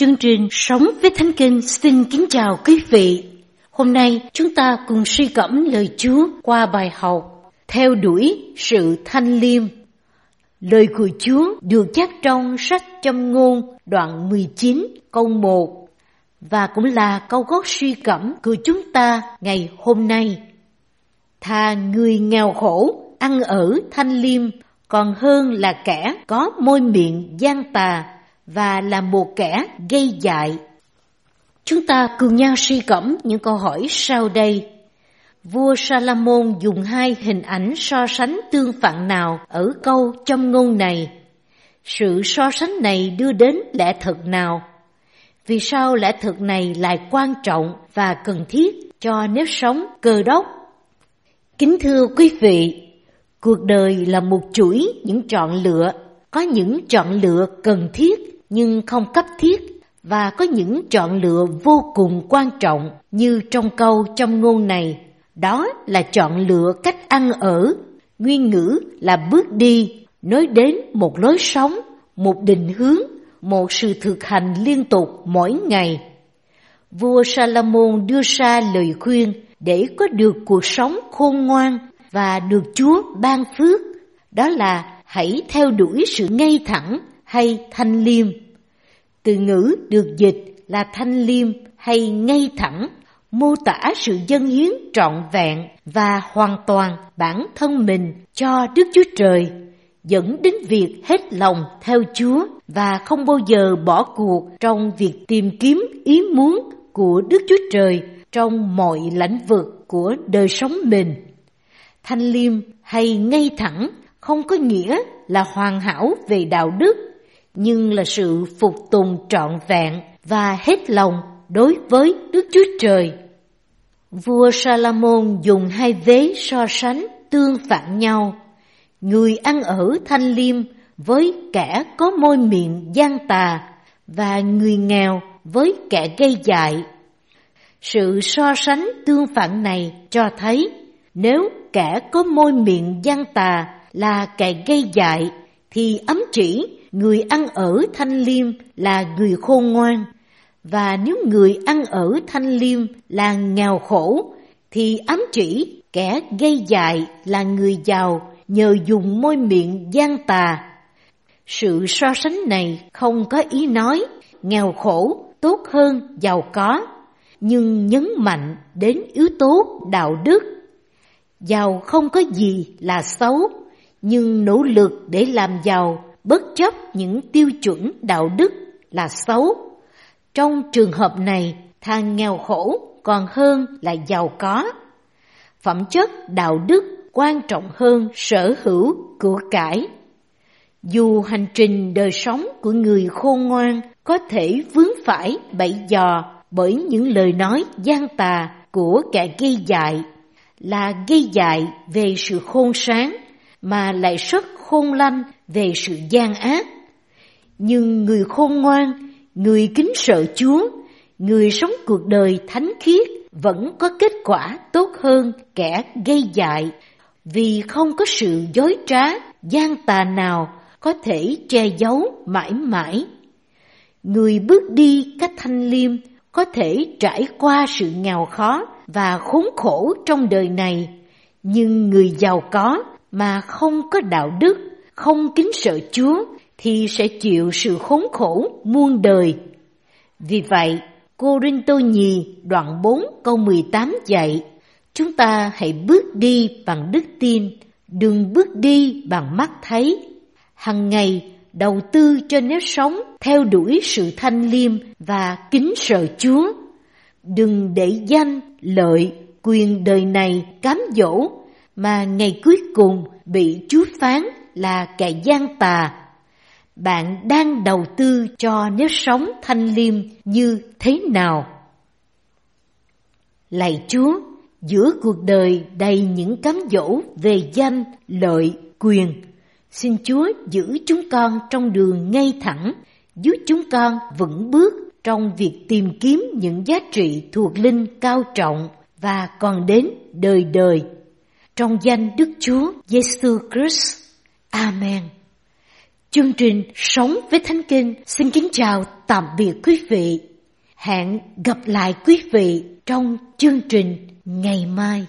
Chương trình Sống với Thánh Kinh xin kính chào quý vị. Hôm nay chúng ta cùng suy gẫm lời Chúa qua bài học Theo đuổi sự thanh liêm. Lời của Chúa được chép trong sách châm ngôn đoạn 19 câu 1 và cũng là câu gốc suy gẫm của chúng ta ngày hôm nay. Thà người nghèo khổ, ăn ở thanh liêm, còn hơn là kẻ có môi miệng gian tà và là một kẻ gây dại. Chúng ta cùng nhau suy cẩm những câu hỏi sau đây. Vua Salomon dùng hai hình ảnh so sánh tương phản nào ở câu trong ngôn này? Sự so sánh này đưa đến lẽ thật nào? Vì sao lẽ thật này lại quan trọng và cần thiết cho nếp sống cơ đốc? Kính thưa quý vị, cuộc đời là một chuỗi những chọn lựa, có những chọn lựa cần thiết nhưng không cấp thiết và có những chọn lựa vô cùng quan trọng như trong câu trong ngôn này. Đó là chọn lựa cách ăn ở, nguyên ngữ là bước đi, nói đến một lối sống, một định hướng, một sự thực hành liên tục mỗi ngày. Vua Salomon đưa ra lời khuyên để có được cuộc sống khôn ngoan và được Chúa ban phước, đó là hãy theo đuổi sự ngay thẳng hay thanh liêm. Từ ngữ được dịch là thanh liêm hay ngay thẳng, mô tả sự dân hiến trọn vẹn và hoàn toàn bản thân mình cho Đức Chúa Trời, dẫn đến việc hết lòng theo Chúa và không bao giờ bỏ cuộc trong việc tìm kiếm ý muốn của Đức Chúa Trời trong mọi lãnh vực của đời sống mình. Thanh liêm hay ngay thẳng không có nghĩa là hoàn hảo về đạo đức nhưng là sự phục tùng trọn vẹn và hết lòng đối với Đức Chúa Trời. Vua Salomon dùng hai vế so sánh tương phản nhau. Người ăn ở thanh liêm với kẻ có môi miệng gian tà và người nghèo với kẻ gây dại. Sự so sánh tương phản này cho thấy nếu kẻ có môi miệng gian tà là kẻ gây dại thì ấm chỉ người ăn ở thanh liêm là người khôn ngoan, và nếu người ăn ở thanh liêm là nghèo khổ, thì ám chỉ kẻ gây dại là người giàu nhờ dùng môi miệng gian tà. Sự so sánh này không có ý nói nghèo khổ tốt hơn giàu có, nhưng nhấn mạnh đến yếu tố đạo đức. Giàu không có gì là xấu, nhưng nỗ lực để làm giàu bất chấp những tiêu chuẩn đạo đức là xấu. Trong trường hợp này, thằng nghèo khổ còn hơn là giàu có. Phẩm chất đạo đức quan trọng hơn sở hữu của cải. Dù hành trình đời sống của người khôn ngoan có thể vướng phải bẫy dò bởi những lời nói gian tà của kẻ gây dại, là gây dại về sự khôn sáng mà lại rất khôn lanh về sự gian ác. Nhưng người khôn ngoan, người kính sợ Chúa, người sống cuộc đời thánh khiết vẫn có kết quả tốt hơn kẻ gây dại vì không có sự dối trá, gian tà nào có thể che giấu mãi mãi. Người bước đi cách thanh liêm có thể trải qua sự nghèo khó và khốn khổ trong đời này, nhưng người giàu có mà không có đạo đức không kính sợ Chúa thì sẽ chịu sự khốn khổ muôn đời. Vì vậy, Cô Rinh Tô Nhì đoạn 4 câu 18 dạy, chúng ta hãy bước đi bằng đức tin, đừng bước đi bằng mắt thấy. Hằng ngày đầu tư cho nếp sống theo đuổi sự thanh liêm và kính sợ Chúa. Đừng để danh, lợi, quyền đời này cám dỗ mà ngày cuối cùng bị Chúa phán là kẻ gian tà. Bạn đang đầu tư cho nếp sống thanh liêm như thế nào? Lạy Chúa, giữa cuộc đời đầy những cám dỗ về danh, lợi, quyền, xin Chúa giữ chúng con trong đường ngay thẳng, giúp chúng con vững bước trong việc tìm kiếm những giá trị thuộc linh cao trọng và còn đến đời đời. Trong danh Đức Chúa Giêsu Christ. Amen. Chương trình Sống với Thánh Kinh xin kính chào tạm biệt quý vị. Hẹn gặp lại quý vị trong chương trình ngày mai.